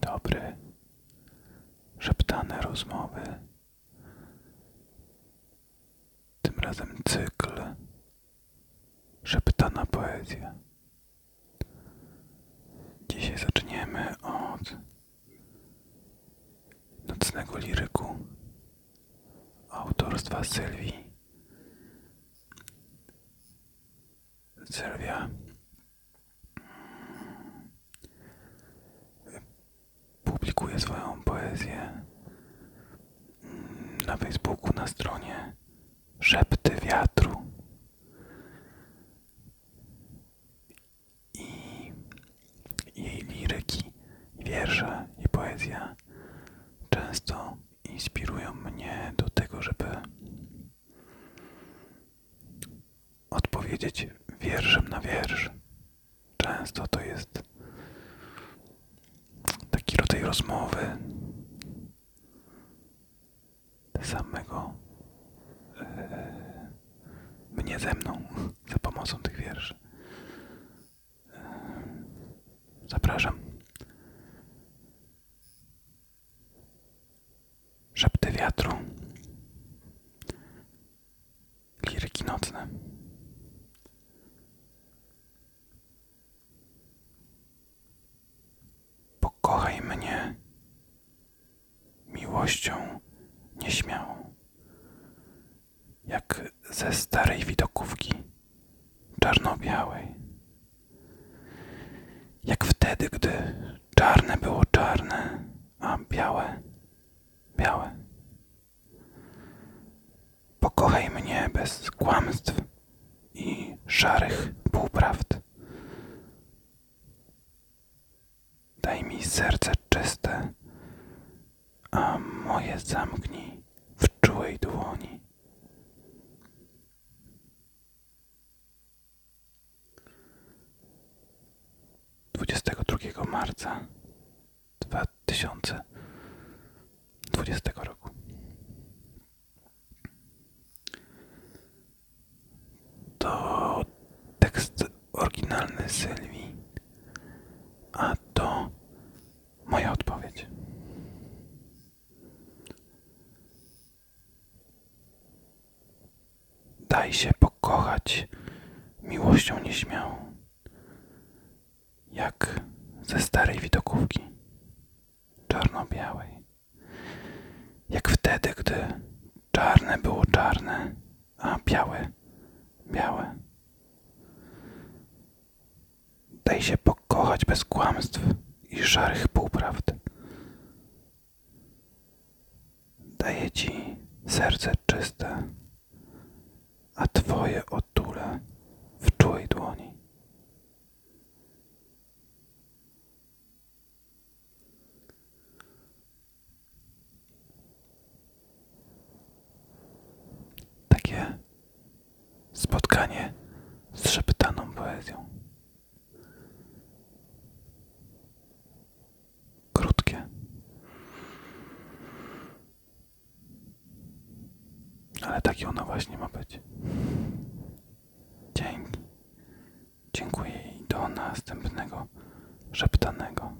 dobry. Szeptane rozmowy. Tym razem cykl. Szeptana poezja. Dzisiaj zaczniemy od nocnego liryku autorstwa Sylwii. Sylwia swoją poezję na Facebooku na stronie Szepty Wiatru. I jej liryki, wiersze i poezja często inspirują mnie do tego, żeby odpowiedzieć wierszem na wiersz. Często to jest rozmowy samego e, mnie ze mną za pomocą tych wierszy. E, zapraszam. Szepty wiatru. Liryki nocne. Pokochaj mnie miłością nieśmiałą, jak ze starej widokówki czarno-białej. Jak wtedy, gdy czarne było czarne, a białe, białe. Pokochaj mnie bez kłamstw i szarych półprawd. Daj mi serce czyste, a moje zamknij w czułej dłoni. Dwudziestego drugiego marca dwa tysiące dwudziestego roku. To tekst oryginalny Sylwii, a Daj się pokochać miłością nieśmiałą, jak ze starej widokówki, czarno-białej. Jak wtedy, gdy czarne było czarne, a białe, białe. Daj się pokochać bez kłamstw i szarych półprawd. Daję ci serce czyste, a twoje otule w czułej dłoni. Ale takie ono właśnie ma być. Dzięki. Dziękuję i do następnego szeptanego.